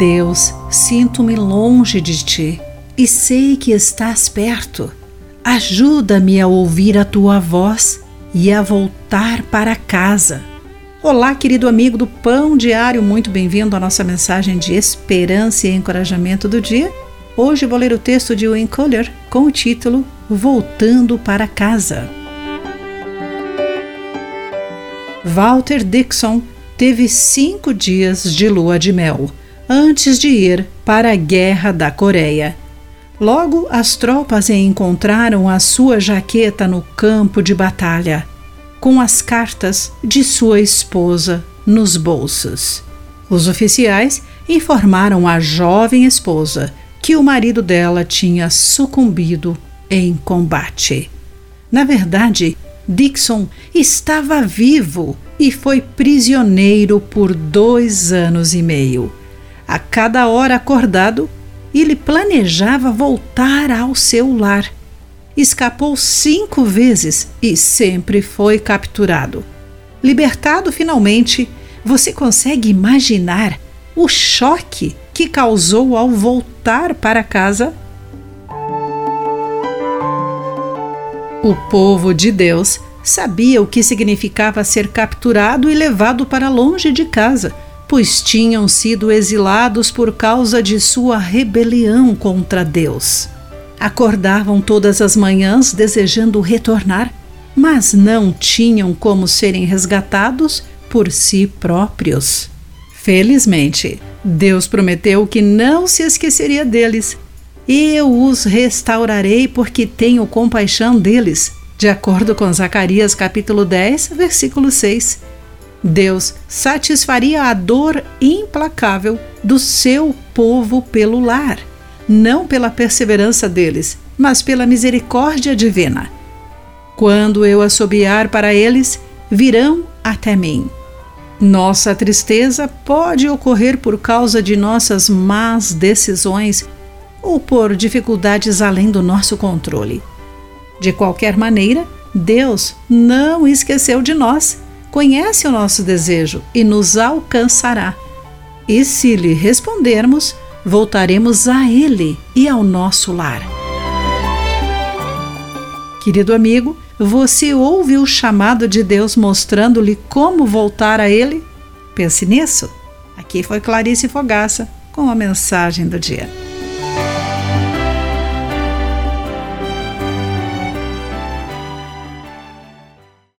Deus, sinto-me longe de ti e sei que estás perto. Ajuda-me a ouvir a tua voz e a voltar para casa. Olá, querido amigo do Pão Diário, muito bem-vindo à nossa mensagem de esperança e encorajamento do dia. Hoje vou ler o texto de Wayne Coller com o título Voltando para Casa. Walter Dixon teve cinco dias de lua de mel antes de ir para a Guerra da Coreia. Logo, as tropas encontraram a sua jaqueta no campo de batalha com as cartas de sua esposa nos bolsos. Os oficiais informaram a jovem esposa que o marido dela tinha sucumbido em combate. Na verdade, Dixon estava vivo e foi prisioneiro por dois anos e meio. A cada hora acordado, ele planejava voltar ao seu lar escapou cinco vezes e sempre foi capturado. Libertado finalmente, você consegue imaginar o choque que causou ao voltar para casa? O povo de Deus sabia o que significava ser capturado e levado para longe de casa, pois tinham sido exilados por causa de sua rebelião contra Deus. Acordavam todas as manhãs desejando retornar, mas não tinham como serem resgatados por si próprios. Felizmente, Deus prometeu que não se esqueceria deles. Eu os restaurarei porque tenho compaixão deles, de acordo com Zacarias capítulo 10, versículo 6. Deus satisfaria a dor implacável do seu povo pelo lar não pela perseverança deles, mas pela misericórdia divina. Quando eu assobiar para eles, virão até mim. Nossa tristeza pode ocorrer por causa de nossas más decisões ou por dificuldades além do nosso controle. De qualquer maneira, Deus não esqueceu de nós, conhece o nosso desejo e nos alcançará. E se lhe respondermos, voltaremos a Ele e ao nosso lar. Querido amigo, você ouve o chamado de Deus mostrando-lhe como voltar a Ele? Pense nisso. Aqui foi Clarice Fogaça com a mensagem do dia.